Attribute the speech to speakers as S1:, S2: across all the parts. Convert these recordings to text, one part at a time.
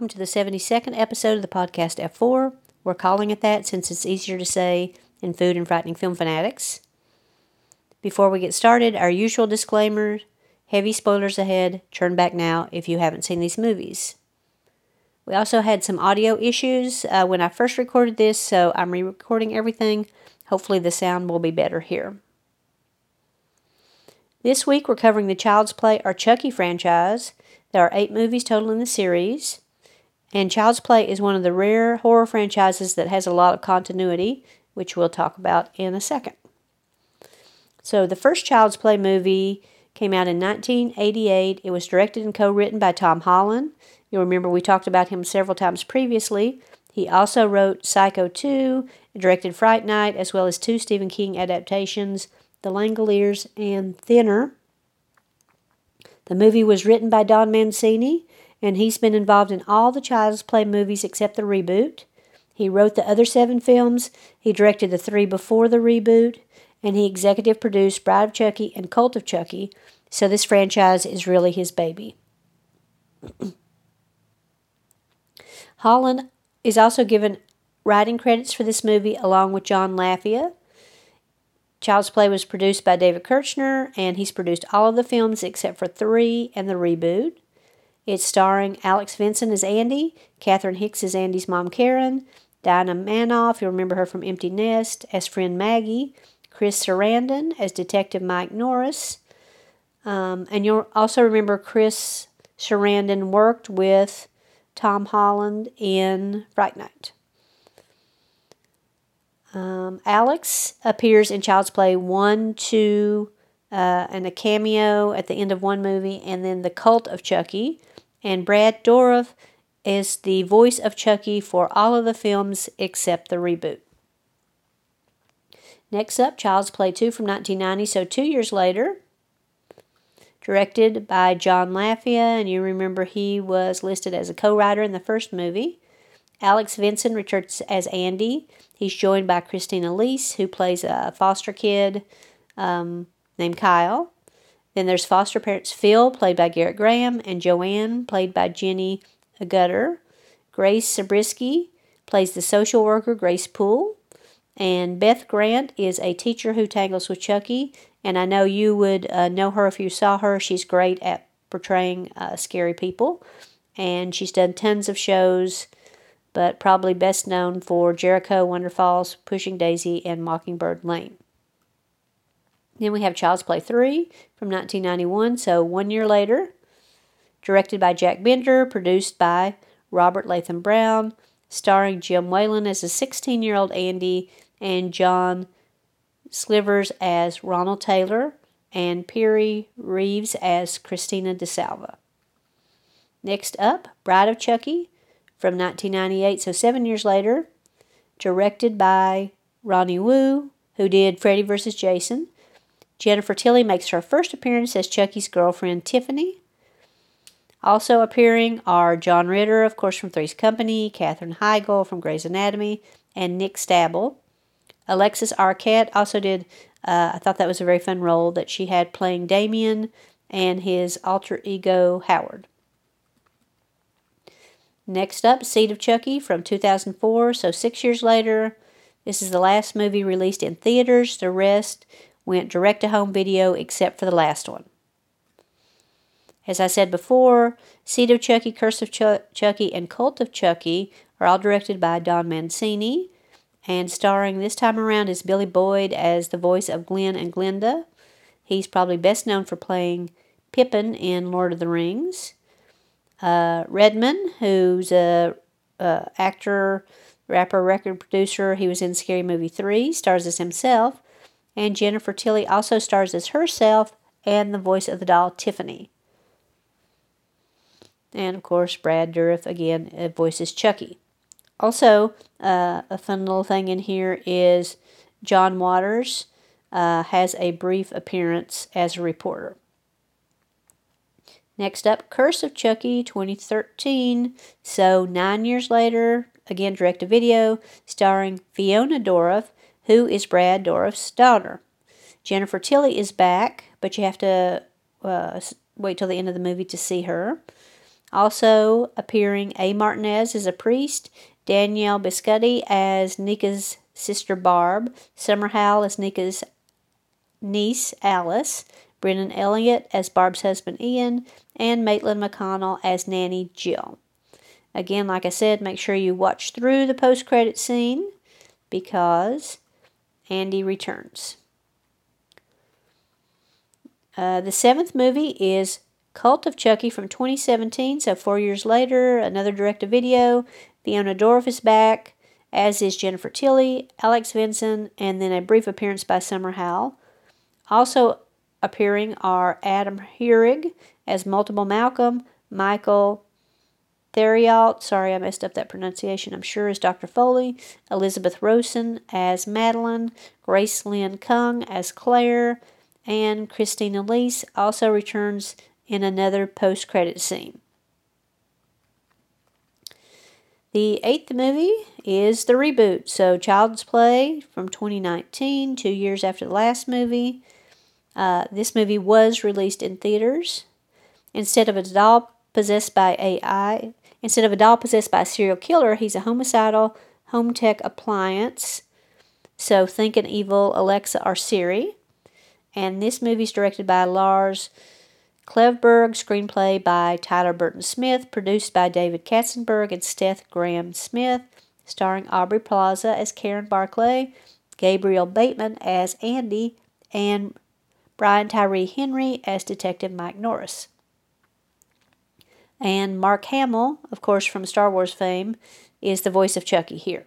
S1: welcome to the 72nd episode of the podcast F4. We're calling it that since it's easier to say in Food and Frightening Film Fanatics. Before we get started, our usual disclaimer heavy spoilers ahead. Turn back now if you haven't seen these movies. We also had some audio issues uh, when I first recorded this, so I'm re recording everything. Hopefully, the sound will be better here. This week, we're covering the Child's Play or Chucky franchise. There are eight movies total in the series, and Child's Play is one of the rare horror franchises that has a lot of continuity, which we'll talk about in a second. So, the first Child's Play movie came out in 1988. It was directed and co written by Tom Holland. You'll remember we talked about him several times previously. He also wrote Psycho 2, directed Fright Night, as well as two Stephen King adaptations, The Langoliers and Thinner. The movie was written by Don Mancini, and he's been involved in all the Child's Play movies except the reboot. He wrote the other seven films, he directed the three before the reboot, and he executive produced Bride of Chucky and Cult of Chucky, so this franchise is really his baby. Holland is also given writing credits for this movie along with John Lafia. Child's Play was produced by David Kirschner, and he's produced all of the films except for three and the reboot. It's starring Alex Vincent as Andy, Catherine Hicks as Andy's mom Karen, Dinah Manoff, you'll remember her from Empty Nest, as friend Maggie, Chris Sarandon as Detective Mike Norris, um, and you'll also remember Chris Sarandon worked with Tom Holland in Fright Night. Um, Alex appears in Child's Play 1, 2, uh, and a cameo at the end of one movie, and then The Cult of Chucky. And Brad Dourif is the voice of Chucky for all of the films except the reboot. Next up, Child's Play 2 from 1990, so two years later directed by John Lafia, and you remember he was listed as a co writer in the first movie. Alex Vincent returns as Andy. He's joined by Christina Elise, who plays a foster kid um, named Kyle. Then there's foster parents Phil, played by Gerrit Graham, and Joanne, played by Jenny Agutter. Grace Zabriskie plays the social worker Grace Poole. And Beth Grant is a teacher who tangles with Chucky and I know you would uh, know her if you saw her. She's great at portraying uh, scary people, and she's done tons of shows, but probably best known for Jericho, Wonder Falls, Pushing Daisy, and Mockingbird Lane. Then we have Child's Play 3 from 1991, so one year later. Directed by Jack Bender, produced by Robert Latham Brown, starring Jim Whalen as a 16 year old Andy and John Sylvers as Ronald Taylor, and Perry Reeves as Christina DeSalva. Next up, Bride of Chucky from 1998, so seven years later, directed by Ronnie Wu, who did Freddy vs. Jason. Jennifer Tilly makes her first appearance as Chucky's girlfriend, Tiffany. Also appearing are John Ritter, of course, from Three's Company, Katherine Heigl from Grey's Anatomy, and Nick Stabile. Alexis Arquette also did, uh, I thought that was a very fun role that she had playing Damien and his alter ego Howard. Next up, Seed of Chucky from 2004, so six years later. This is the last movie released in theaters. The rest went direct to home video except for the last one. As I said before, Seed of Chucky, Curse of Ch- Chucky, and Cult of Chucky are all directed by Don Mancini and starring this time around is Billy Boyd as the voice of Glen and Glenda. He's probably best known for playing Pippin in Lord of the Rings. Uh, Redman, who's a, a actor, rapper, record producer, he was in Scary Movie 3, stars as himself. And Jennifer Tilly also stars as herself and the voice of the doll Tiffany. And of course, Brad Dourif again uh, voices Chucky. Also, uh, a fun little thing in here is John Waters uh, has a brief appearance as a reporter. Next up, Curse of Chucky 2013. So, nine years later, again, direct to video, starring Fiona Dourif, who is Brad Dourif's daughter. Jennifer Tilly is back, but you have to uh, wait till the end of the movie to see her. Also appearing A. Martinez as a priest, Danielle Bisutti as Nika's sister Barb, Summer Howell as Nika's niece Alice, Brennan Elliott as Barb's husband Ian, and Maitland McConnell as Nanny Jill. Again, like I said, make sure you watch through the post credit scene because Andy returns. Uh, the seventh movie is Cult of Chucky from 2017, so four years later, another direct to video. Fiona Dourif is back, as is Jennifer Tilly, Alex Vincent, and then a brief appearance by Summer Howell. Also appearing are Adam Hurtig as Multiple Malcolm, Michael Theriault, sorry I messed up that pronunciation, I'm sure, as Dr. Foley, Elizabeth Rosen as Madeline, Grace Lynn Kung as Claire, and Christina Elise also returns in another post credit scene. The eighth movie is the reboot. So, Child's Play from 2019, two years after the last movie. Uh, this movie was released in theaters. Instead of a doll possessed by AI, instead of a doll possessed by a serial killer, he's a homicidal home tech appliance. So, think an evil Alexa or Siri. And this movie is directed by Lars Klevberg, screenplay by Tyler Burton Smith, produced by David Katzenberg and Seth Graham Smith, starring Aubrey Plaza as Karen Barclay, Gabriel Bateman as Andy, and Brian Tyree Henry as Detective Mike Norris. And Mark Hamill, of course, from Star Wars fame, is the voice of Chucky here.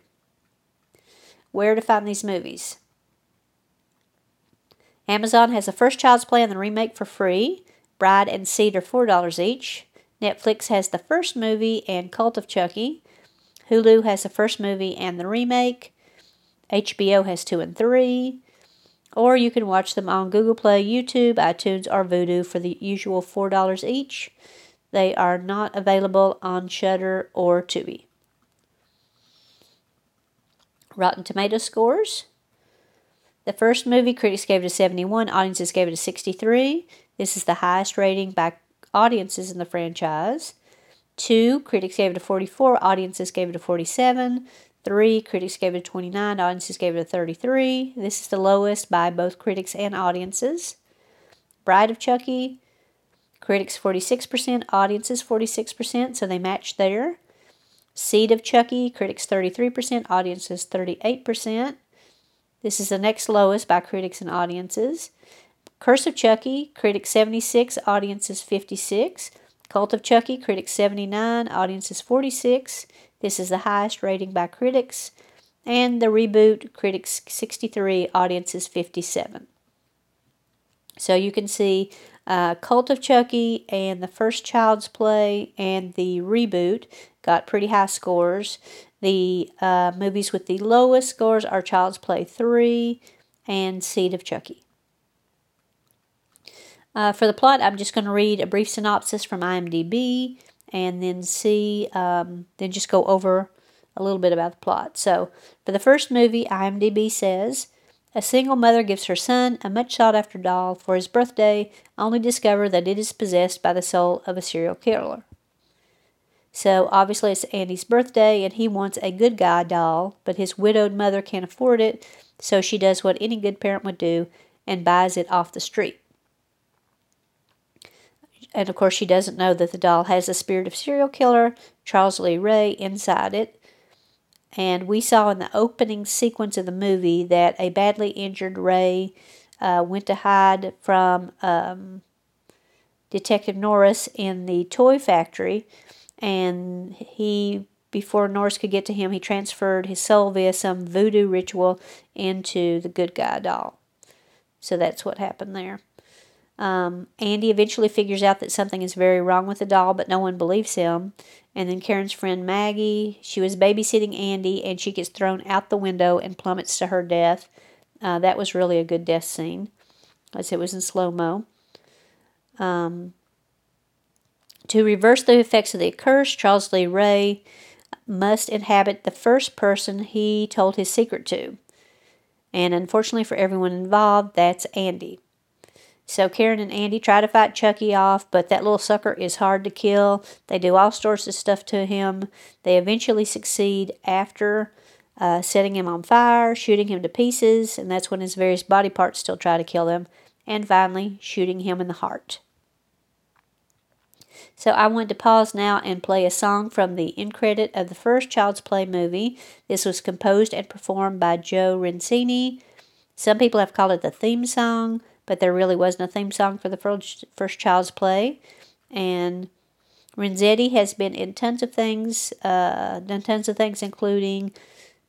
S1: Where to find these movies? Amazon has the first Child's Play and the remake for free. Bride and Seed are $4 each. Netflix has the first movie and Cult of Chucky. Hulu has the first movie and the remake. HBO has two and three. Or you can watch them on Google Play, YouTube, iTunes, or Vudu for the usual $4 each. They are not available on Shudder or Tubi. Rotten Tomato scores. The first movie, critics gave it a 71, audiences gave it a 63. This is the highest rating by audiences in the franchise. Two, critics gave it a 44, audiences gave it a 47. Three, critics gave it a 29, audiences gave it a 33. This is the lowest by both critics and audiences. Bride of Chucky, critics 46%, audiences 46%, so they match there. Seed of Chucky, critics 33%, audiences 38%. This is the next lowest by critics and audiences. Curse of Chucky, critics 76, audiences 56. Cult of Chucky, critics 79, audiences 46. This is the highest rating by critics. And the reboot, critics 63, audiences 57. So you can see uh, Cult of Chucky and the first Child's Play and the reboot got pretty high scores. The uh, movies with the lowest scores are Child's Play 3 and Seed of Chucky. Uh, for the plot, I'm just going to read a brief synopsis from IMDb and then see, um, then just go over a little bit about the plot. So, for the first movie, IMDb says a single mother gives her son a much sought after doll for his birthday, only to discover that it is possessed by the soul of a serial killer. So, obviously, it's Andy's birthday, and he wants a good guy doll, but his widowed mother can't afford it, so she does what any good parent would do and buys it off the street. And of course, she doesn't know that the doll has the spirit of serial killer Charles Lee Ray inside it. And we saw in the opening sequence of the movie that a badly injured Ray uh, went to hide from um, Detective Norris in the toy factory. And he, before Norris could get to him, he transferred his soul via some voodoo ritual into the good guy doll. So that's what happened there. Um, Andy eventually figures out that something is very wrong with the doll, but no one believes him. And then Karen's friend Maggie, she was babysitting Andy, and she gets thrown out the window and plummets to her death. Uh, that was really a good death scene, as it was in slow mo. Um, to reverse the effects of the curse, Charles Lee Ray must inhabit the first person he told his secret to. And unfortunately for everyone involved, that's Andy. So Karen and Andy try to fight Chucky off, but that little sucker is hard to kill. They do all sorts of stuff to him. They eventually succeed after uh, setting him on fire, shooting him to pieces, and that's when his various body parts still try to kill them, and finally shooting him in the heart. So I want to pause now and play a song from the end credit of the first Child's Play movie. This was composed and performed by Joe Renzetti. Some people have called it the theme song, but there really wasn't a theme song for the first, first Child's Play. And Renzetti has been in tons of things, uh, done tons of things, including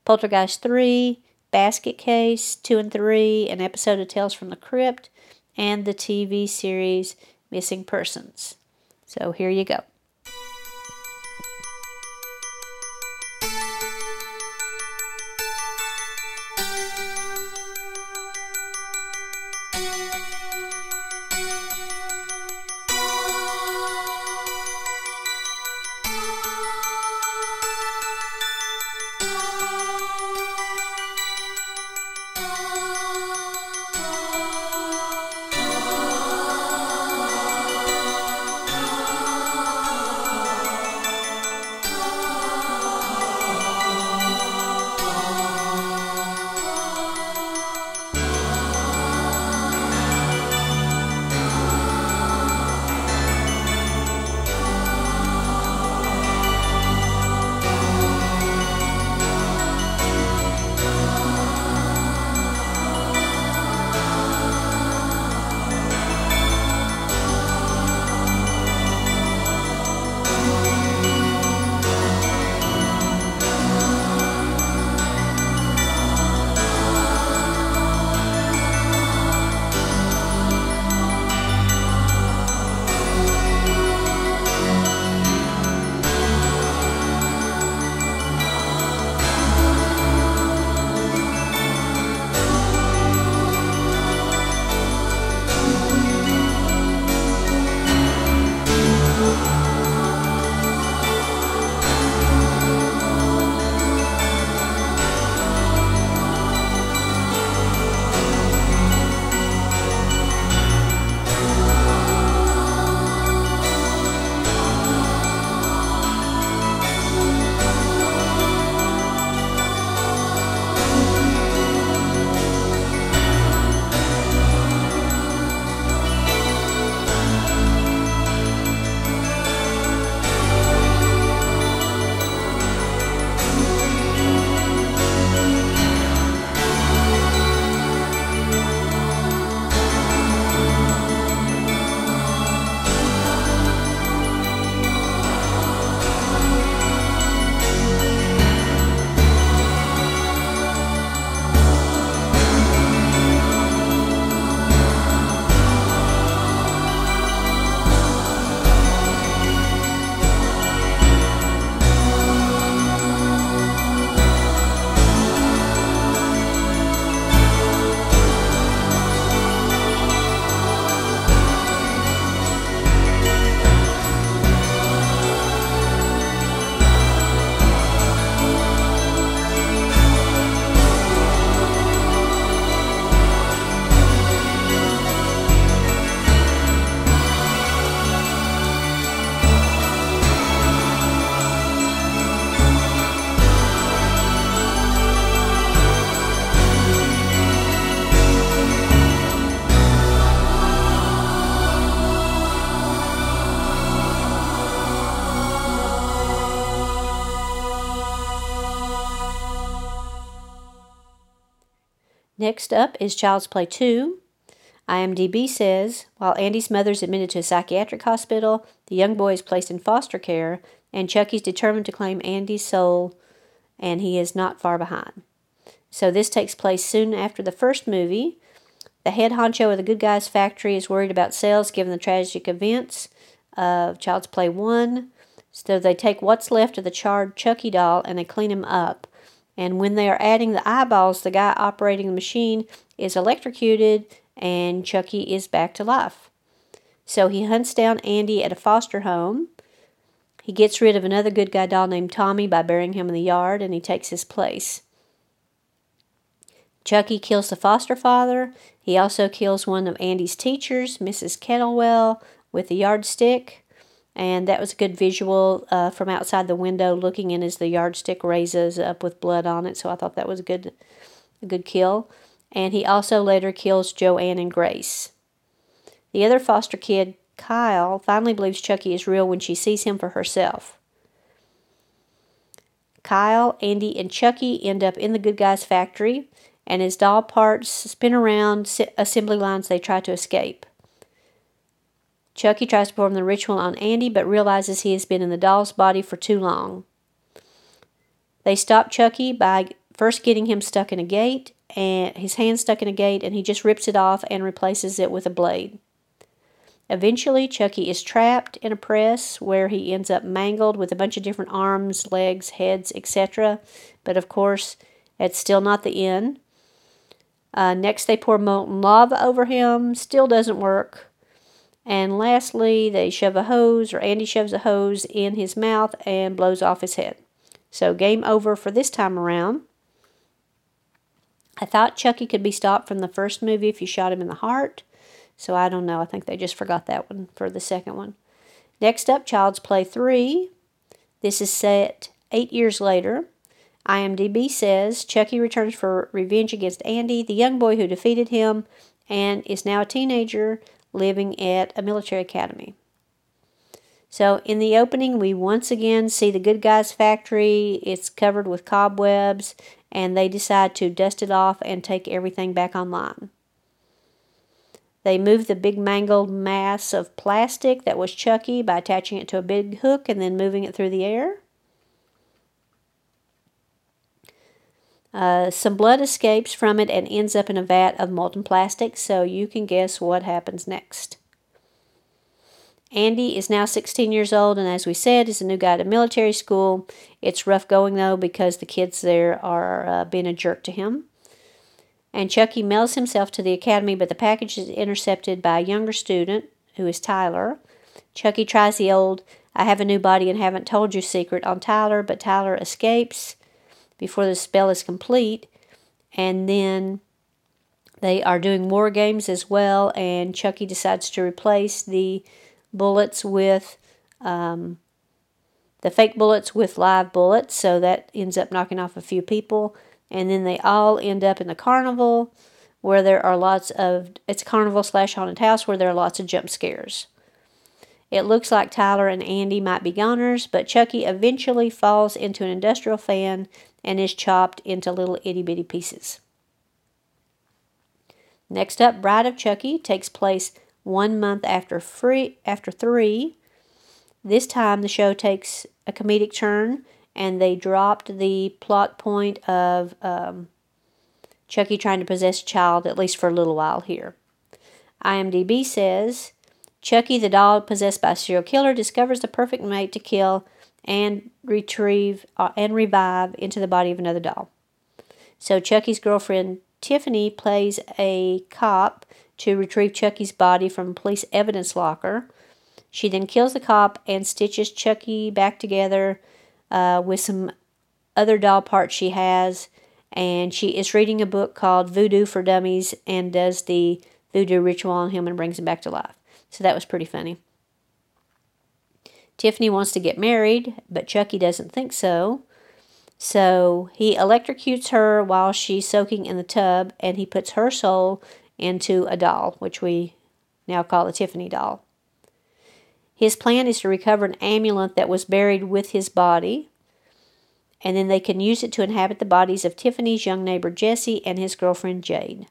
S1: Poltergeist 3, Basket Case 2 and 3, an episode of Tales from the Crypt, and the TV series Missing Persons. So here you go. Next up is Child's Play 2. IMDb says While Andy's mother is admitted to a psychiatric hospital, the young boy is placed in foster care, and Chucky's determined to claim Andy's soul, and he is not far behind. So, this takes place soon after the first movie. The head honcho of the Good Guys factory is worried about sales given the tragic events of Child's Play 1. So, they take what's left of the charred Chucky doll and they clean him up. And when they are adding the eyeballs, the guy operating the machine is electrocuted and Chucky is back to life. So he hunts down Andy at a foster home. He gets rid of another good guy doll named Tommy by burying him in the yard and he takes his place. Chucky kills the foster father. He also kills one of Andy's teachers, Mrs. Kettlewell, with a yardstick. And that was a good visual uh, from outside the window looking in as the yardstick raises up with blood on it. So I thought that was a good, a good kill. And he also later kills Joanne and Grace. The other foster kid, Kyle, finally believes Chucky is real when she sees him for herself. Kyle, Andy, and Chucky end up in the good guy's factory, and as doll parts spin around assembly lines, they try to escape. Chucky tries to perform the ritual on Andy, but realizes he has been in the doll's body for too long. They stop Chucky by first getting him stuck in a gate, and his hand stuck in a gate, and he just rips it off and replaces it with a blade. Eventually, Chucky is trapped in a press where he ends up mangled with a bunch of different arms, legs, heads, etc. But of course, it's still not the end. Uh, next, they pour molten lava over him. Still doesn't work. And lastly, they shove a hose, or Andy shoves a hose in his mouth and blows off his head. So, game over for this time around. I thought Chucky could be stopped from the first movie if you shot him in the heart. So, I don't know. I think they just forgot that one for the second one. Next up, Child's Play 3. This is set eight years later. IMDb says Chucky returns for revenge against Andy, the young boy who defeated him, and is now a teenager living at a military academy. So, in the opening, we once again see the good guy's factory. It's covered with cobwebs, and they decide to dust it off and take everything back online. They move the big mangled mass of plastic that was Chucky by attaching it to a big hook and then moving it through the air. Uh, some blood escapes from it and ends up in a vat of molten plastic, so you can guess what happens next. Andy is now 16 years old, and as we said, is a new guy to military school. It's rough going though because the kids there are uh, being a jerk to him. And Chucky mails himself to the academy, but the package is intercepted by a younger student who is Tyler. Chucky tries the old I have a new body and haven't told you secret on Tyler, but Tyler escapes before the spell is complete. And then they are doing war games as well, and Chucky decides to replace the bullets with um, the fake bullets with live bullets, so that ends up knocking off a few people. And then they all end up in the carnival where there are lots of it's carnival slash haunted house where there are lots of jump scares. It looks like Tyler and Andy might be goners, but Chucky eventually falls into an industrial fan and is chopped into little itty bitty pieces. Next up, Bride of Chucky takes place one month after free after three. This time the show takes a comedic turn and they dropped the plot point of um, Chucky trying to possess a child, at least for a little while here. IMDb says Chucky, the doll possessed by a serial killer, discovers the perfect mate to kill and retrieve uh, and revive into the body of another doll. So Chucky's girlfriend Tiffany plays a cop to retrieve Chucky's body from a police evidence locker. She then kills the cop and stitches Chucky back together uh, with some other doll parts she has. And she is reading a book called Voodoo for Dummies and does the voodoo ritual on him and brings him back to life. So that was pretty funny. Tiffany wants to get married, but Chucky doesn't think so. So he electrocutes her while she's soaking in the tub, and he puts her soul into a doll, which we now call the Tiffany doll. His plan is to recover an amulet that was buried with his body, and then they can use it to inhabit the bodies of Tiffany's young neighbor Jesse and his girlfriend Jade.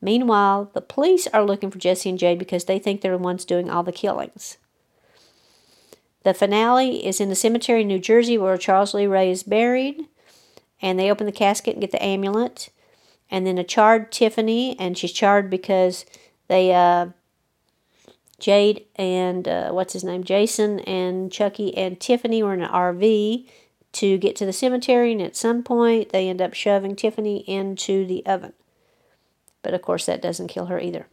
S1: Meanwhile, the police are looking for Jesse and Jade because they think they're the ones doing all the killings. The finale is in the cemetery in New Jersey where Charles Lee Ray is buried. And they open the casket and get the amulet. And then a charred Tiffany, and she's charred because they, uh, Jade and, uh, what's his name, Jason and Chucky and Tiffany were in an RV to get to the cemetery. And at some point, they end up shoving Tiffany into the oven. But of course, that doesn't kill her either.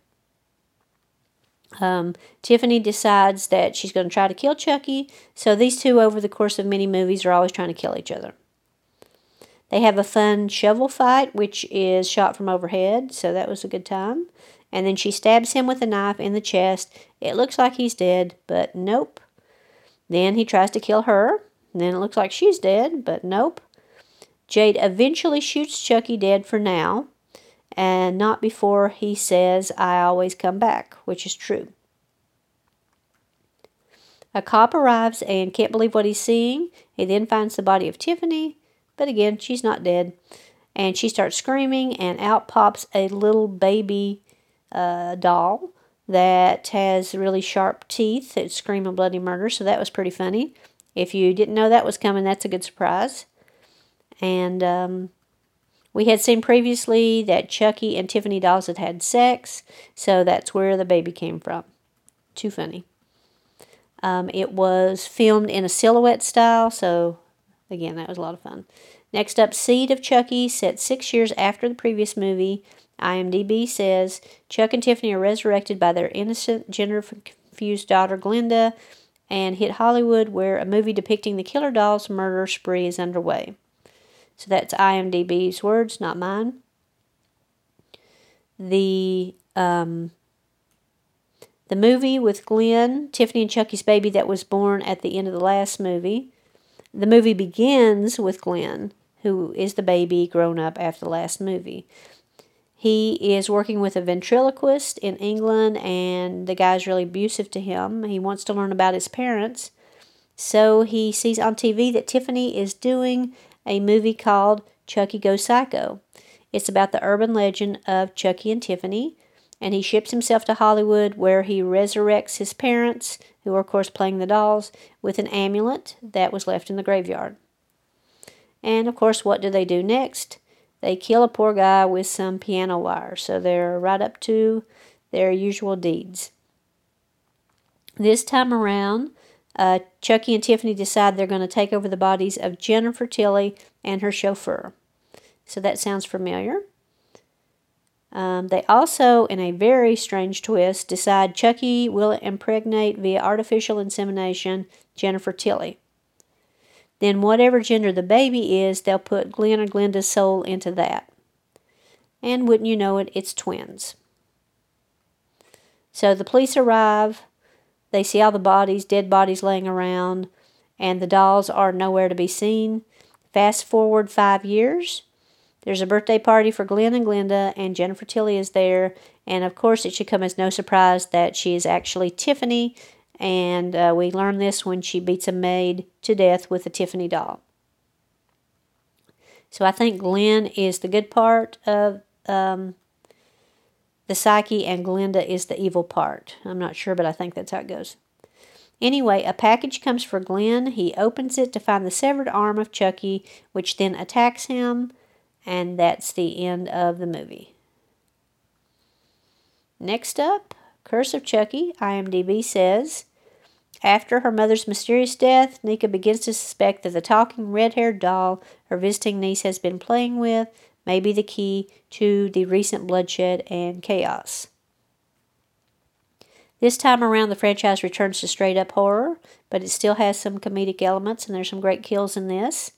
S1: Um, Tiffany decides that she's going to try to kill Chucky, so these two, over the course of many movies, are always trying to kill each other. They have a fun shovel fight, which is shot from overhead, so that was a good time. And then she stabs him with a knife in the chest. It looks like he's dead, but nope. Then he tries to kill her. Then it looks like she's dead, but nope. Jade eventually shoots Chucky dead for now, and not before he says, I always come back, which is true. A cop arrives and can't believe what he's seeing. He then finds the body of Tiffany, but again, she's not dead. And she starts screaming, and out pops a little baby uh, doll that has really sharp teeth that scream a bloody murder. So that was pretty funny. If you didn't know that was coming, that's a good surprise. And um, we had seen previously that Chucky and Tiffany dolls had had sex, so that's where the baby came from. Too funny. Um, it was filmed in a silhouette style, so again, that was a lot of fun. Next up, Seed of Chucky, set six years after the previous movie. IMDb says Chuck and Tiffany are resurrected by their innocent, gender confused daughter Glenda and hit Hollywood, where a movie depicting the killer doll's murder spree is underway. So that's IMDb's words, not mine. The um, the movie with Glenn, Tiffany and Chucky's baby that was born at the end of the last movie. The movie begins with Glenn, who is the baby grown up after the last movie. He is working with a ventriloquist in England, and the guy's really abusive to him. He wants to learn about his parents. So he sees on TV that Tiffany is doing a movie called Chucky Goes Psycho. It's about the urban legend of Chucky and Tiffany, and he ships himself to Hollywood where he resurrects his parents, who are, of course, playing the dolls, with an amulet that was left in the graveyard. And, of course, what do they do next? They kill a poor guy with some piano wire, so they're right up to their usual deeds. This time around, uh, Chucky and Tiffany decide they're going to take over the bodies of Jennifer Tilly and her chauffeur. So that sounds familiar. Um, they also, in a very strange twist, decide Chucky will impregnate via artificial insemination Jennifer Tilly. Then, whatever gender the baby is, they'll put Glenn or Glenda's soul into that. And wouldn't you know it, it's twins. So the police arrive. They see all the bodies, dead bodies laying around, and the dolls are nowhere to be seen. Fast forward five years. There's a birthday party for Glenn and Glenda, and Jennifer Tilly is there. And of course, it should come as no surprise that she is actually Tiffany, and uh, we learn this when she beats a maid to death with a Tiffany doll. So I think Glenn is the good part of um, the psyche, and Glenda is the evil part. I'm not sure, but I think that's how it goes. Anyway, a package comes for Glenn. He opens it to find the severed arm of Chucky, which then attacks him, and that's the end of the movie. Next up, Curse of Chucky, IMDb says. After her mother's mysterious death, Nika begins to suspect that the talking red haired doll her visiting niece has been playing with may be the key to the recent bloodshed and chaos. This time around, the franchise returns to straight up horror, but it still has some comedic elements, and there's some great kills in this.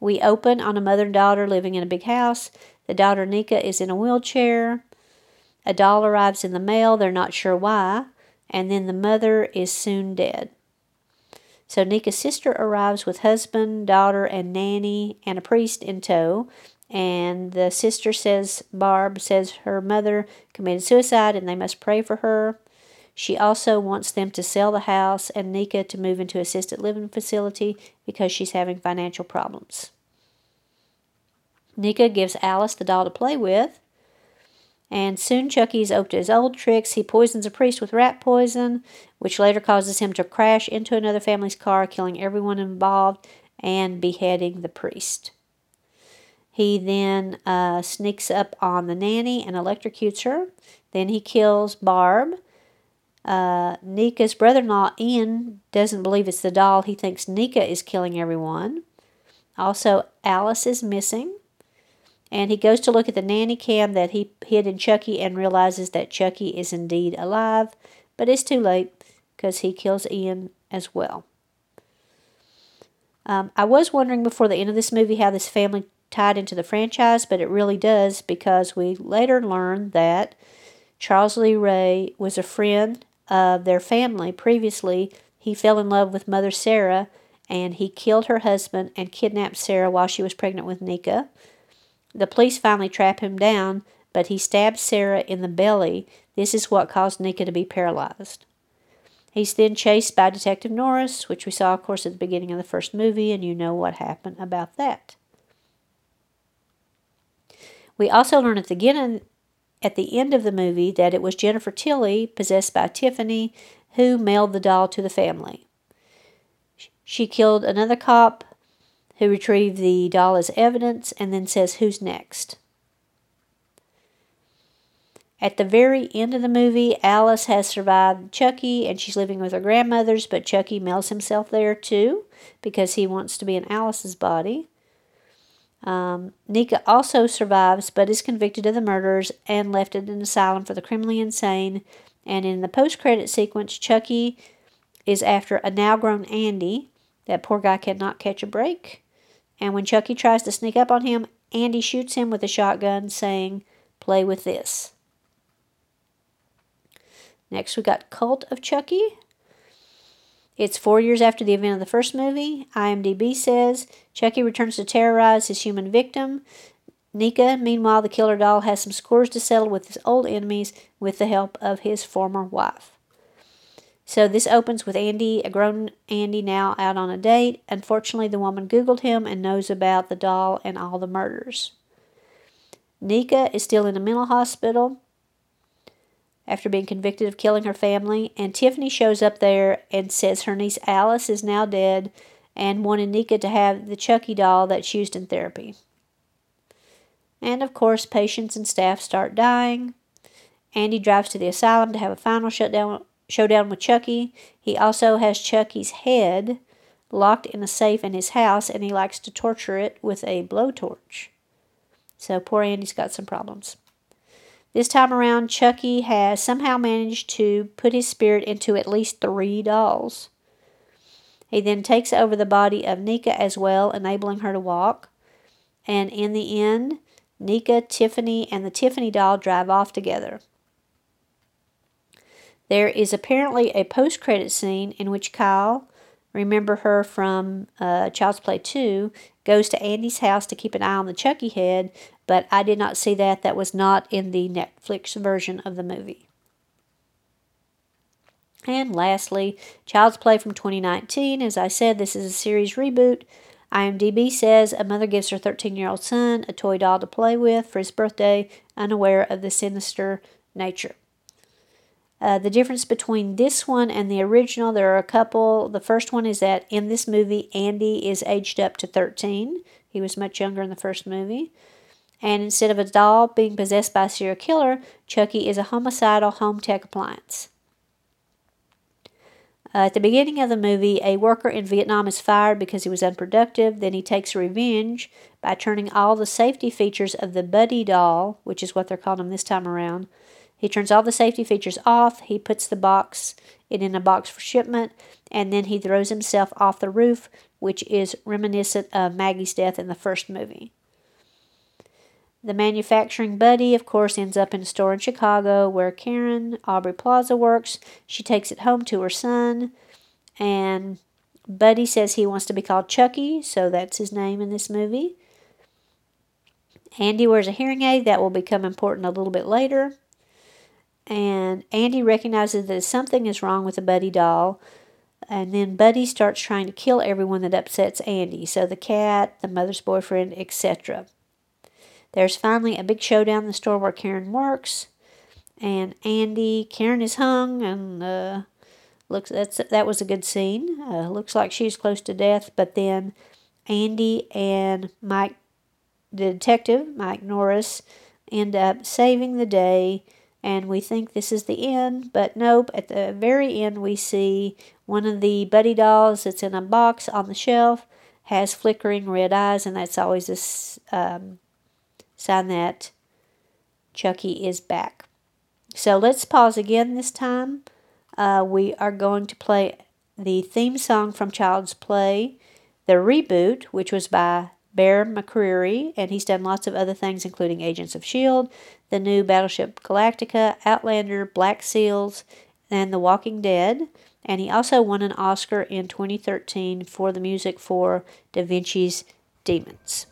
S1: We open on a mother and daughter living in a big house. The daughter, Nika, is in a wheelchair. A doll arrives in the mail, they're not sure why, and then the mother is soon dead. So Nika's sister arrives with husband, daughter, and nanny, and a priest in tow, and the sister says, Barb says her mother committed suicide and they must pray for her. She also wants them to sell the house and nika to move into assisted living facility because she's having financial problems. nika gives Alice the doll to play with, and soon Chucky is up to his old tricks. He poisons a priest with rat poison, which later causes him to crash into another family's car, killing everyone involved and beheading the priest. He then uh, sneaks up on the nanny and electrocutes her. Then he kills Barb. Uh, Nika's brother in law, Ian, doesn't believe it's the doll. He thinks Nika is killing everyone. Also, Alice is missing. And he goes to look at the nanny cam that he hid in Chucky and realizes that Chucky is indeed alive. But it's too late because he kills Ian as well. Um, I was wondering before the end of this movie how this family tied into the franchise, but it really does because we later learn that Charles Lee Ray was a friend of their family previously. He fell in love with Mother Sarah and he killed her husband and kidnapped Sarah while she was pregnant with Nika. The police finally trap him down, but he stabs Sarah in the belly. This is what caused Nika to be paralyzed. He's then chased by Detective Norris, which we saw, of course, at the beginning of the first movie, and you know what happened about that. We also learn at the beginning, at the end of the movie, that it was Jennifer Tilly, possessed by Tiffany, who mailed the doll to the family. She killed another cop who retrieved the doll as evidence and then says, Who's next? At the very end of the movie, Alice has survived Chucky and she's living with her grandmother's, but Chucky mails himself there too because he wants to be in Alice's body. Um, Nika also survives but is convicted of the murders and left at an asylum for the criminally insane. And in the post credit sequence, Chucky is after a now grown Andy. That poor guy cannot catch a break. And when Chucky tries to sneak up on him, Andy shoots him with a shotgun, saying, Play with this. Next, we got Cult of Chucky. It's four years after the event of the first movie. IMDb says Chucky returns to terrorize his human victim. Nika, meanwhile, the killer doll has some scores to settle with his old enemies with the help of his former wife. So this opens with Andy, a grown Andy now out on a date. Unfortunately, the woman Googled him and knows about the doll and all the murders. Nika is still in a mental hospital after being convicted of killing her family, and Tiffany shows up there and says her niece Alice is now dead and wanted Nika to have the Chucky doll that's used in therapy. And of course, patients and staff start dying. Andy drives to the asylum to have a final shutdown, showdown with Chucky. He also has Chucky's head locked in a safe in his house, and he likes to torture it with a blowtorch. So poor Andy's got some problems. This time around, Chucky has somehow managed to put his spirit into at least three dolls. He then takes over the body of Nika as well, enabling her to walk. And in the end, Nika, Tiffany, and the Tiffany doll drive off together. There is apparently a post credit scene in which Kyle, remember her from uh, Child's Play 2, goes to Andy's house to keep an eye on the Chucky head, but I did not see that. That was not in the Netflix version of the movie. And lastly, Child's Play from 2019. As I said, this is a series reboot. IMDb says a mother gives her 13 year old son a toy doll to play with for his birthday, unaware of the sinister nature. Uh, the difference between this one and the original, there are a couple. The first one is that in this movie, Andy is aged up to 13. He was much younger in the first movie. And instead of a doll being possessed by a serial killer, Chucky is a homicidal home tech appliance. Uh, at the beginning of the movie, a worker in Vietnam is fired because he was unproductive. Then he takes revenge by turning all the safety features of the Buddy doll, which is what they're calling him this time around. He turns all the safety features off. He puts the box it in a box for shipment, and then he throws himself off the roof, which is reminiscent of Maggie's death in the first movie. The manufacturing buddy, of course, ends up in a store in Chicago where Karen, Aubrey Plaza, works. She takes it home to her son, and Buddy says he wants to be called Chucky, so that's his name in this movie. Andy wears a hearing aid that will become important a little bit later. And Andy recognizes that something is wrong with the Buddy doll. And then Buddy starts trying to kill everyone that upsets Andy. So the cat, the mother's boyfriend, etc. There's finally a big showdown in the store where Karen works, and Andy. Karen is hung, and uh, looks that's that was a good scene. Uh, looks like she's close to death, but then Andy and Mike, the detective Mike Norris, end up saving the day. And we think this is the end, but nope. At the very end, we see one of the Buddy dolls that's in a box on the shelf has flickering red eyes, and that's always a um, sign that Chucky is back. So let's pause again this time. Uh, we are going to play the theme song from Child's Play, the reboot, which was by Bear McCreary, and he's done lots of other things, including Agents of S.H.I.E.L.D., the new Battlestar Galactica, Outlander, Black Sails, and The Walking Dead. And he also won an Oscar in 2013 for the music for Da Vinci's Demons.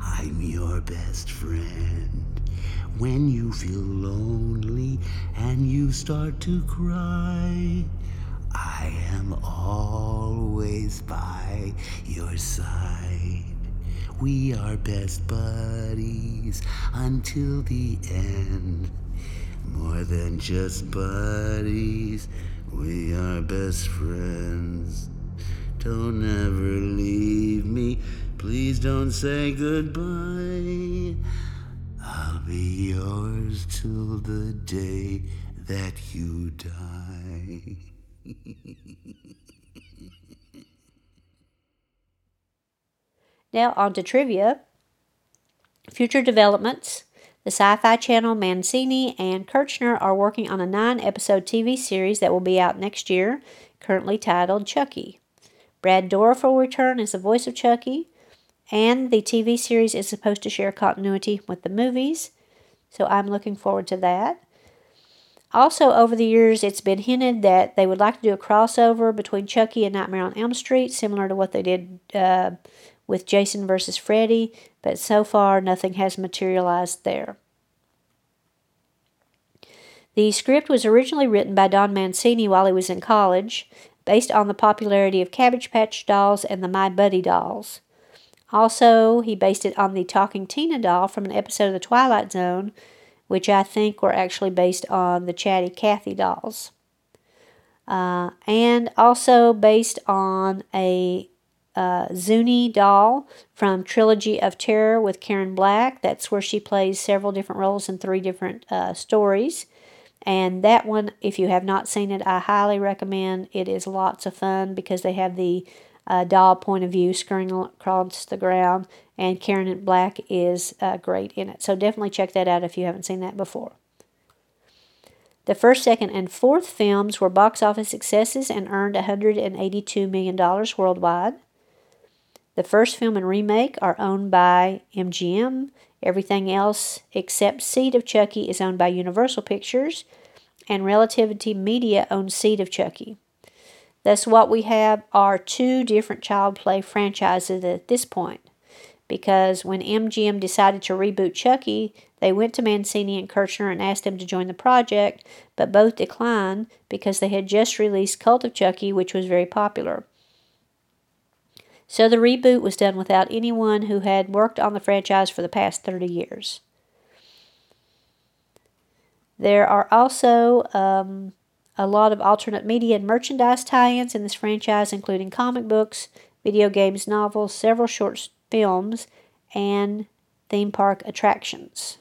S2: I'm your best friend. When you feel lonely and you start to cry, I am always by your side. We are best buddies until the end. More than just buddies, we are best friends. Don't ever leave me. Please don't say goodbye. I'll be yours till the day that you die.
S1: Now, on to trivia. Future developments. The Sci Fi Channel Mancini and Kirschner are working on a nine episode TV series that will be out next year, currently titled Chucky. Brad Dourif will return as the voice of Chucky, and the TV series is supposed to share continuity with the movies, so I'm looking forward to that. Also, over the years, it's been hinted that they would like to do a crossover between Chucky and Nightmare on Elm Street, similar to what they did uh, with Jason versus Freddy, but so far nothing has materialized there. The script was originally written by Don Mancini while he was in college, based on the popularity of Cabbage Patch dolls and the My Buddy dolls. Also, he based it on the Talking Tina doll from an episode of The Twilight Zone, which I think were actually based on the Chatty Cathy dolls. Uh, and also based on a uh, Zuni doll from Trilogy of Terror with Karen Black. That's where she plays several different roles in three different uh, stories. And that one, if you have not seen it, I highly recommend. It is lots of fun because they have the uh, doll point of view scurrying across the ground, and Karen Black is uh, great in it. So definitely check that out if you haven't seen that before. The first, second, and fourth films were box office successes and earned $182 million worldwide. The first film and remake are owned by MGM. Everything else except Seed of Chucky is owned by Universal Pictures, and Relativity Media owns Seed of Chucky. Thus, what we have are two different child play franchises at this point. Because when MGM decided to reboot Chucky, they went to Mancini and Kirschner and asked them to join the project, but both declined because they had just released Cult of Chucky, which was very popular. So the reboot was done without anyone who had worked on the franchise for the past 30 years. There are also um, a lot of alternate media and merchandise tie ins in this franchise, including comic books, video games, novels, several short films, and theme park attractions.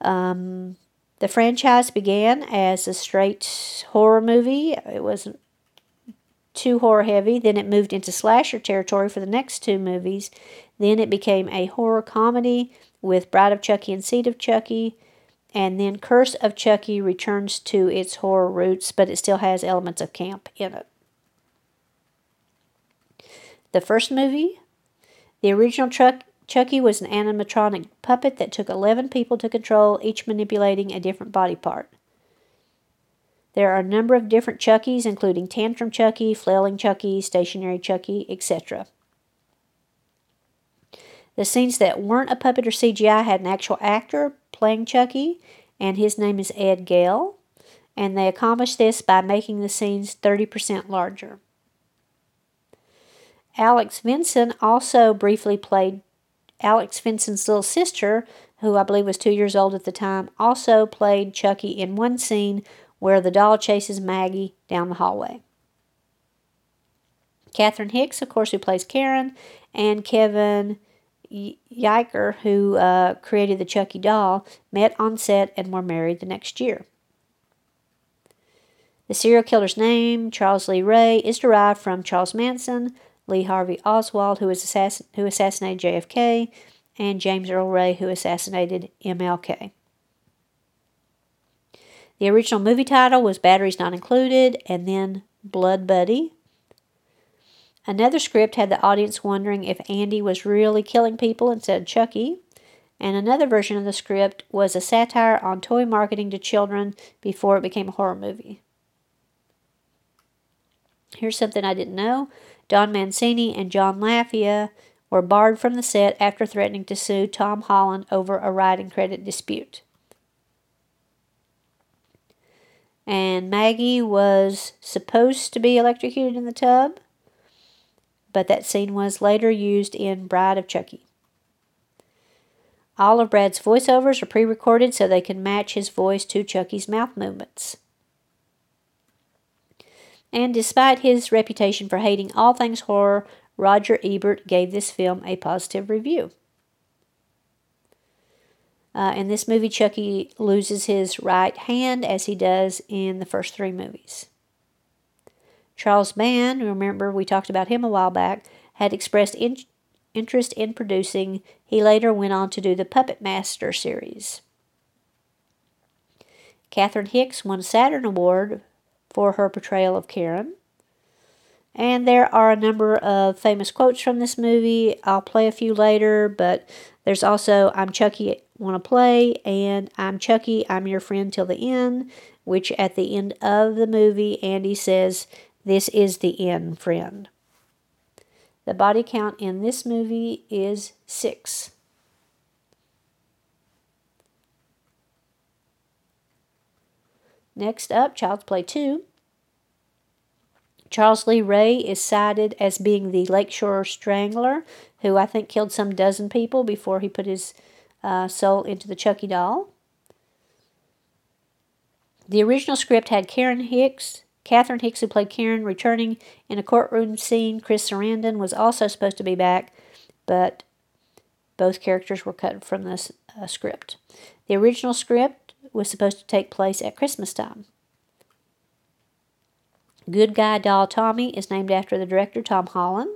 S1: Um, the franchise began as a straight horror movie. It was too horror heavy. Then it moved into slasher territory for the next two movies. Then it became a horror comedy with Bride of Chucky and Seed of Chucky. And then Curse of Chucky returns to its horror roots, but it still has elements of camp in it. The first movie, the original Chuck, Chucky was an animatronic puppet that took 11 people to control, each manipulating a different body part. There are a number of different Chuckies, including Tantrum Chucky, Flailing Chucky, Stationary Chucky, etc. The scenes that weren't a puppet or CGI had an actual actor playing Chucky, and his name is Ed Gale. And they accomplished this by making the scenes 30% larger. Alex Vincent also briefly played Alex Vincent's little sister, who I believe was two years old at the time, also played Chucky in one scene where the doll chases Maggie down the hallway. Catherine Hicks, of course, who plays Karen, and Kevin Yagher, who uh, created the Chucky doll, met on set and were married the next year. The serial killer's name, Charles Lee Ray, is derived from Charles Manson, Lee Harvey Oswald, who, assassin- who assassinated JFK, and James Earl Ray, who assassinated MLK. The original movie title was Batteries Not Included, and then Blood Buddy. Another script had the audience wondering if Andy was really killing people instead of Chucky. And another version of the script was a satire on toy marketing to children before it became a horror movie. Here's something I didn't know Don Mancini and John Lafia were barred from the set after threatening to sue Tom Holland over a writing credit dispute. and Maggie was supposed to be electrocuted in the tub, but that scene was later used in Bride of Chucky. All of Brad's voiceovers are pre recorded so they can match his voice to Chucky's mouth movements. And despite his reputation for hating all things horror, Roger Ebert gave this film a positive review. Uh, in this movie, Chucky loses his right hand as he does in the first three movies. Charles Band, remember we talked about him a while back, had expressed in- interest in producing. He later went on to do the Puppet Master series. Catherine Hicks won a Saturn Award for her portrayal of Karen. And there are a number of famous quotes from this movie. I'll play a few later, but there's also I'm Chucky, want to play, and I'm Chucky, I'm your friend till the end, which at the end of the movie, Andy says, This is the end, friend. The body count in this movie is six. Next up, Child's Play 2. Charles Lee Ray is cited as being the Lakeshore Strangler, who I think killed some dozen people before he put his uh, soul into the Chucky doll. The original script had Karen Hicks, Catherine Hicks, who played Karen, returning in a courtroom scene. Chris Sarandon was also supposed to be back, but both characters were cut from the uh, script. The original script was supposed to take place at Christmas time. Good Guy Doll Tommy is named after the director Tom Holland.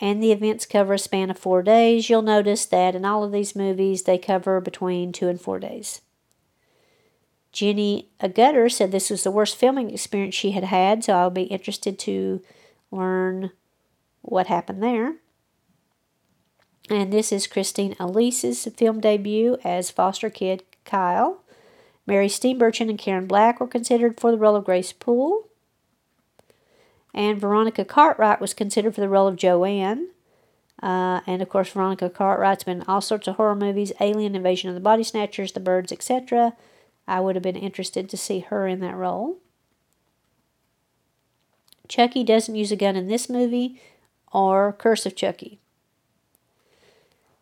S1: And the events cover a span of four days. You'll notice that in all of these movies, they cover between two and four days. Jenny Agutter said this was the worst filming experience she had had, so I'll be interested to learn what happened there. And this is Christine Elise's film debut as foster kid Kyle. Mary Steenburgen and Karen Black were considered for the role of Grace Poole. And Veronica Cartwright was considered for the role of Joanne. Uh, and of course, Veronica Cartwright's been in all sorts of horror movies Alien, Invasion of the Body Snatchers, The Birds, etc. I would have been interested to see her in that role. Chucky doesn't use a gun in this movie or Curse of Chucky.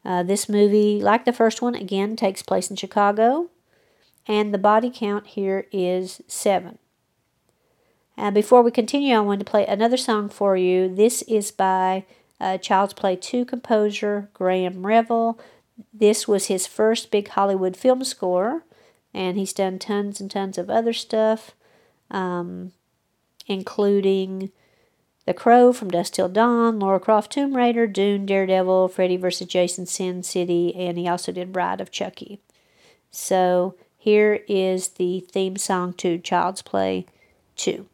S1: Uh, this movie, like the first one, again takes place in Chicago and the body count here is seven. And before we continue, I want to play another song for you. This is by uh, Child's Play 2 composer Graham Revell. This was his first big Hollywood film score, and he's done tons and tons of other stuff, um, including The Crow from Dusk Till Dawn, Laura Croft Tomb Raider, Dune, Daredevil, Freddy vs. Jason, Sin City, and he also did Bride of Chucky. So here is the theme song to Child's Play 2.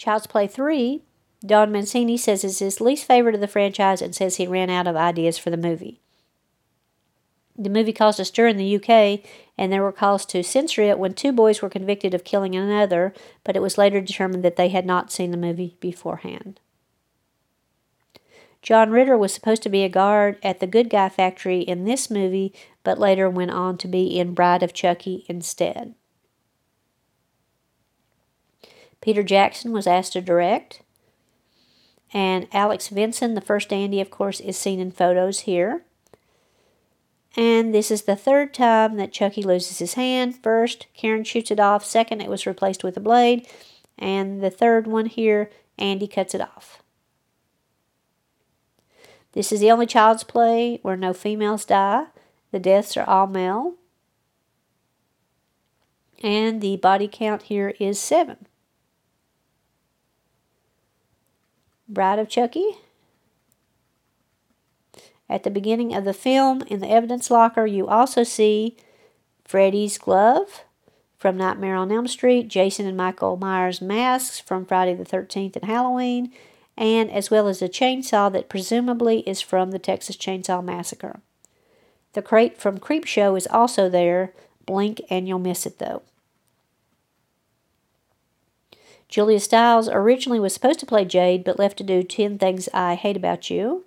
S1: Child's Play 3, Don Mancini says is his least favorite of the franchise and says he ran out of ideas for the movie. The movie caused a stir in the UK, and there were calls to censor it when two boys were convicted of killing another, but it was later determined that they had not seen the movie beforehand. John Ritter was supposed to be a guard at the Good Guy factory in this movie, but later went on to be in Bride of Chucky instead. Peter Jackson was asked to direct. And Alex Vincent, the first Andy, of course, is seen in photos here. And this is the third time that Chucky loses his hand. First, Karen shoots it off. Second, it was replaced with a blade. And the third one here, Andy cuts it off. This is the only child's play where no females die. The deaths are all male. And the body count here is seven. Bride of Chucky. At the beginning of the film, in the evidence locker, you also see Freddy's glove from Nightmare on Elm Street, Jason and Michael Myers' masks from Friday the 13th and Halloween, and as well as a chainsaw that presumably is from the Texas Chainsaw Massacre. The crate from Creepshow is also there. Blink and you'll miss it though. Julia Stiles originally was supposed to play Jade, but left to do 10 Things I Hate About You.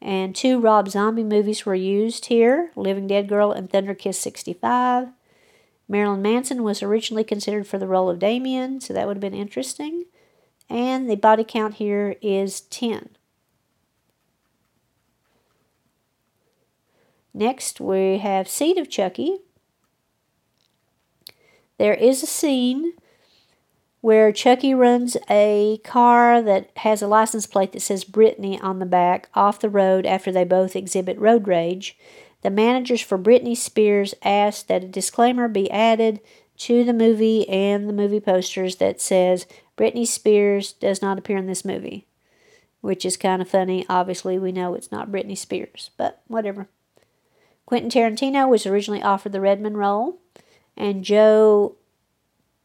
S1: And two Rob Zombie movies were used here Living Dead Girl and Thunder Kiss 65. Marilyn Manson was originally considered for the role of Damien, so that would have been interesting. And the body count here is 10. Next, we have Seed of Chucky. There is a scene where Chucky runs a car that has a license plate that says Britney on the back off the road after they both exhibit road rage. The managers for Britney Spears asked that a disclaimer be added to the movie and the movie posters that says Britney Spears does not appear in this movie, which is kind of funny. Obviously, we know it's not Britney Spears, but whatever. Quentin Tarantino was originally offered the Redman role, and Joe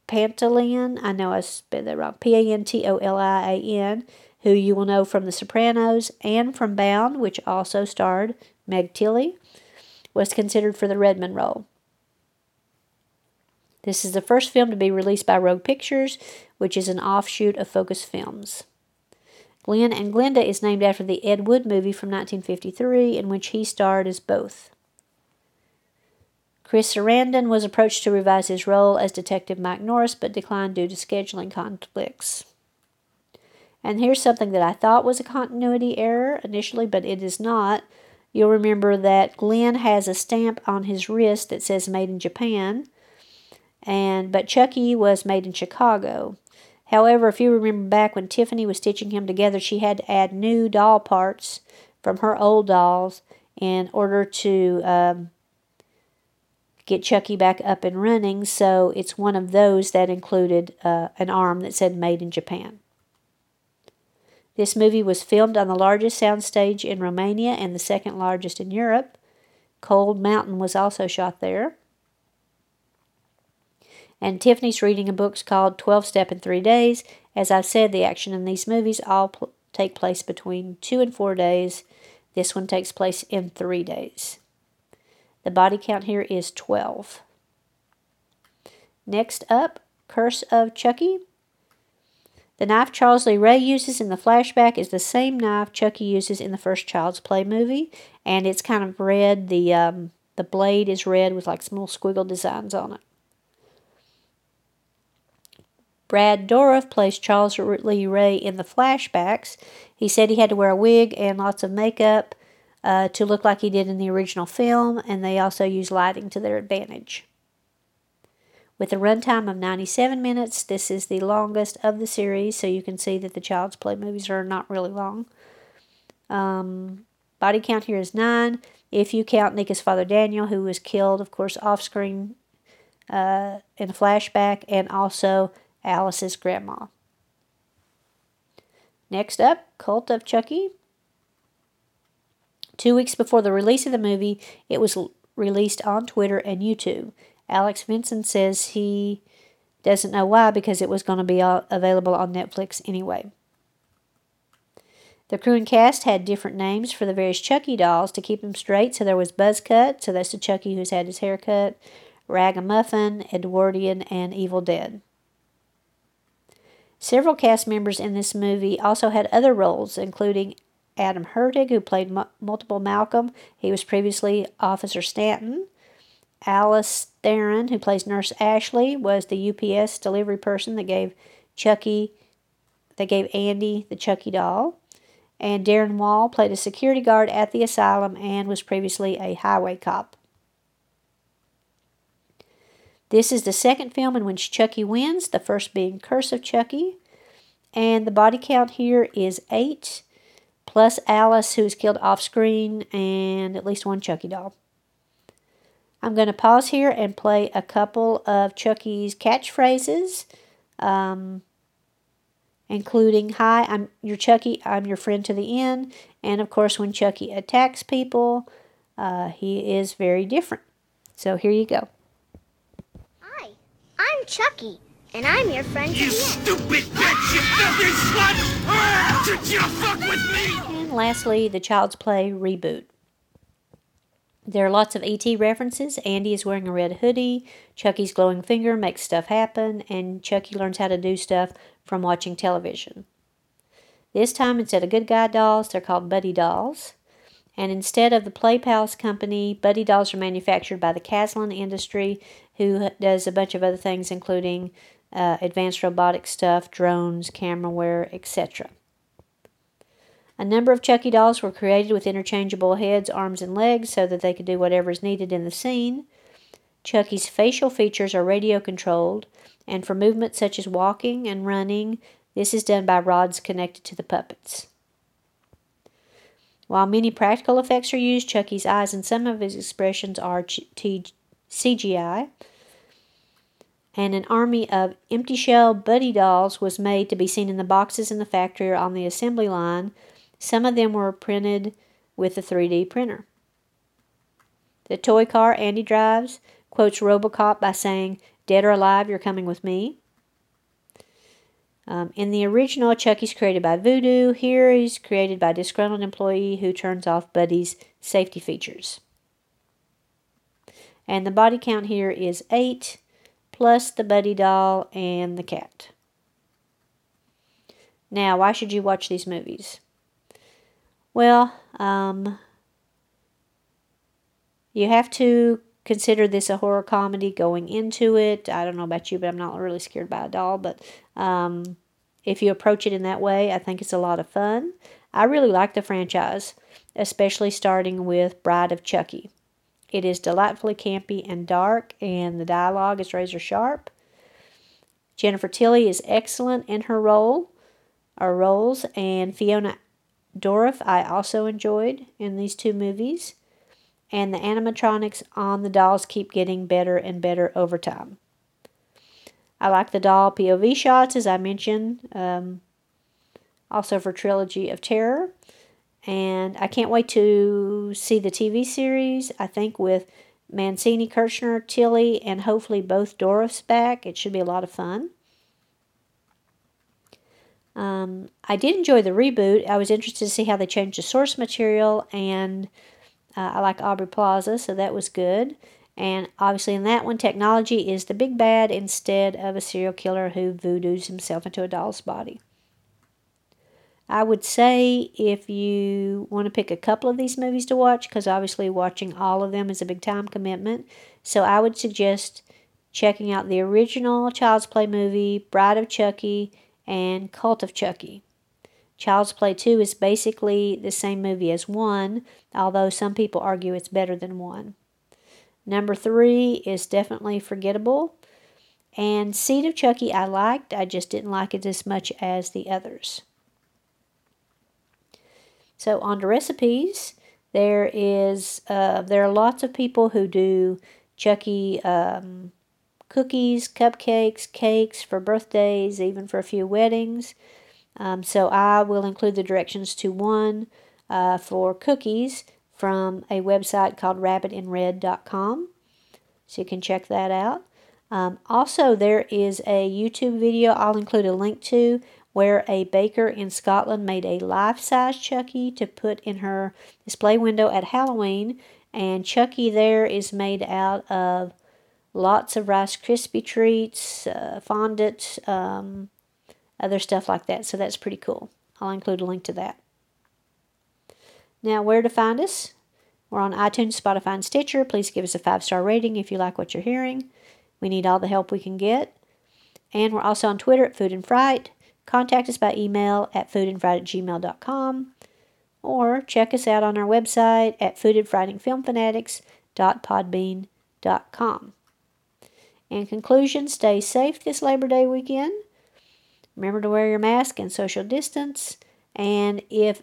S1: Pantolian, I know I spelled that wrong, P A N T O L I A N, who you will know from The Sopranos and from Bound, which also starred Meg Tilly, was considered for the Redman role. This is the first film to be released by Rogue Pictures, which is an offshoot of Focus Films. Glen and Glenda is named after the Ed Wood movie from 1953, in which he starred as both. Chris Sarandon was approached to revise his role as Detective Mike Norris, but declined due to scheduling conflicts. And here's something that I thought was a continuity error initially, but it is not. You'll remember that Glen has a stamp on his wrist that says Made in Japan, and but Chucky was made in Chicago. However, if you remember back when Tiffany was stitching him together, she had to add new doll parts from her old dolls in order to um, get Chucky back up and running. So it's one of those that included uh, an arm that said Made in Japan. This movie was filmed on the largest soundstage in Romania and the second largest in Europe. Cold Mountain was also shot there. And Tiffany's reading a book called 12 Step in Three Days. As I've said, the action in these movies all pl- take place between two and four days. This one takes place in three days. The body count here is 12. Next up, Curse of Chucky. The knife Charles Lee Ray uses in the flashback is the same knife Chucky uses in the first Child's Play movie, and it's kind of red. The um, the blade is red with like small squiggle designs on it. Brad Dourif plays Charles Lee Ray in the flashbacks. He said he had to wear a wig and lots of makeup uh, to look like he did in the original film, and they also use lighting to their advantage. With a runtime of 97 minutes, this is the longest of the series, so you can see that the Child's Play movies are not really long. Um, body count here is nine. If you count Nika's father Daniel, who was killed, of course, off screen uh, in a flashback, and also Alice's grandma. Next up, Cult of Chucky. Two weeks before the release of the movie, it was released on Twitter and YouTube. Alex Vincent says he Doesn't know why because it was going to be available on Netflix anyway. The crew and cast had different names for the various Chucky dolls to keep them straight. So there was Buzzcut, so that's the Chucky who's had his hair cut, Ragamuffin, Edwardian, and Evil Dead. Several cast members in this movie also had other roles, including Adam Hurtig, who played M- multiple Malcolm. He was previously Officer Stanton. Alice Theron, who plays Nurse Ashley, was the UPS delivery person that gave Chucky, that gave Andy the Chucky doll. And Darren Wall played a security guard at the asylum and was previously a highway cop. This is the second film in which Chucky wins, the first being Curse of Chucky. And the body count here is eight, plus Alice, who is killed off screen, and at least one Chucky doll. I'm going to pause here and play a couple of Chucky's catchphrases, um, including Hi, I'm your Chucky, I'm your friend to the end. And of course, when Chucky attacks people, uh, he is very different. So here you go.
S3: Hi, I'm Chucky, and I'm your friend
S4: You stupid bitch! You filthy slut! Ah, did you fuck with me?
S1: And lastly, the Child's Play reboot. There are lots of ET references. Andy is wearing a red hoodie. Chucky's glowing finger makes stuff happen, and Chucky learns how to do stuff from watching television. This time, instead of good guy dolls, they're called buddy dolls. And instead of the Play Pals company, Buddy dolls are manufactured by the Kaslan Industry, who does a bunch of other things, including uh, advanced robotic stuff, drones, cameraware, etc. A number of Chucky dolls were created with interchangeable heads, arms, and legs so that they could do whatever is needed in the scene. Chucky's facial features are radio controlled, and for movements such as walking and running, this is done by rods connected to the puppets. While many practical effects are used, Chucky's eyes and some of his expressions are CGI. And an army of empty shell buddy dolls was made to be seen in the boxes in the factory or on the assembly line. Some of them were printed with a 3D printer. The toy car Andy drives quotes Robocop by saying, Dead or alive, you're coming with me. Um, in the original, Chucky's created by Voodoo. Here, he's created by a disgruntled employee who turns off Buddy's safety features. And the body count here is eight, plus the Buddy doll and the cat. Now, why should you watch these movies? Well, um, you have to consider this a horror comedy going into it. I don't know about you, but I'm not really scared by a doll. But um, if you approach it in that way, I think it's a lot of fun. I really like the franchise, especially starting with Bride of Chucky. It is delightfully campy and dark, and the dialogue is razor sharp. Jennifer Tilly is excellent in her role, or roles, and Fiona Dourif I also enjoyed in these two movies and the animatronics on the dolls keep getting better and better over time. I like the doll POV shots, as I mentioned, um, also for Trilogy of Terror. And I can't wait to see the TV series, I think, with Mancini, Kirschner, Tilly, and hopefully both Dourifs back. It should be a lot of fun. Um, I did enjoy the reboot. I was interested to see how they changed the source material and uh, I like Aubrey Plaza, so that was good. And obviously, in that one, technology is the big bad instead of a serial killer who voodoos himself into a doll's body. I would say if you want to pick a couple of these movies to watch, because obviously watching all of them is a big time commitment, so I would suggest checking out the original Child's Play movie, Bride of Chucky, and Cult of Chucky. Child's Play 2 is basically the same movie as 1, although some people argue it's better than 1. Number 3 is definitely forgettable. And Seed of Chucky I liked, I just didn't like it as much as the others. So on to recipes. There is uh, there are lots of people who do Chucky um, cookies, cupcakes, cakes for birthdays, even for a few weddings. Um, so I will include the directions to one uh, for cookies from a website called rabbitinred.com. So you can check that out. Um, also, there is a YouTube video I'll include a link to where a baker in Scotland made a life size Chucky to put in her display window at Halloween. And Chucky there is made out of lots of Rice Krispie treats, uh, fondant, um, other stuff like that. So that's pretty cool. I'll include a link to that. Now, where to find us? We're on iTunes, Spotify, and Stitcher. Please give us a five star rating if you like what you're hearing. We need all the help we can get. And we're also on Twitter at Food and Fright. Contact us by email at foodandfright at gmail.com or check us out on our website at foodandfrightingfilmfanatics.podbean.com. In conclusion, stay safe this Labor Day weekend. Remember to wear your mask and social distance. And if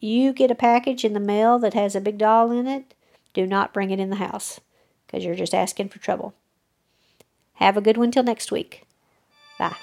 S1: you get a package in the mail that has a big doll in it, do not bring it in the house because you're just asking for trouble. Have a good one till next week. Bye.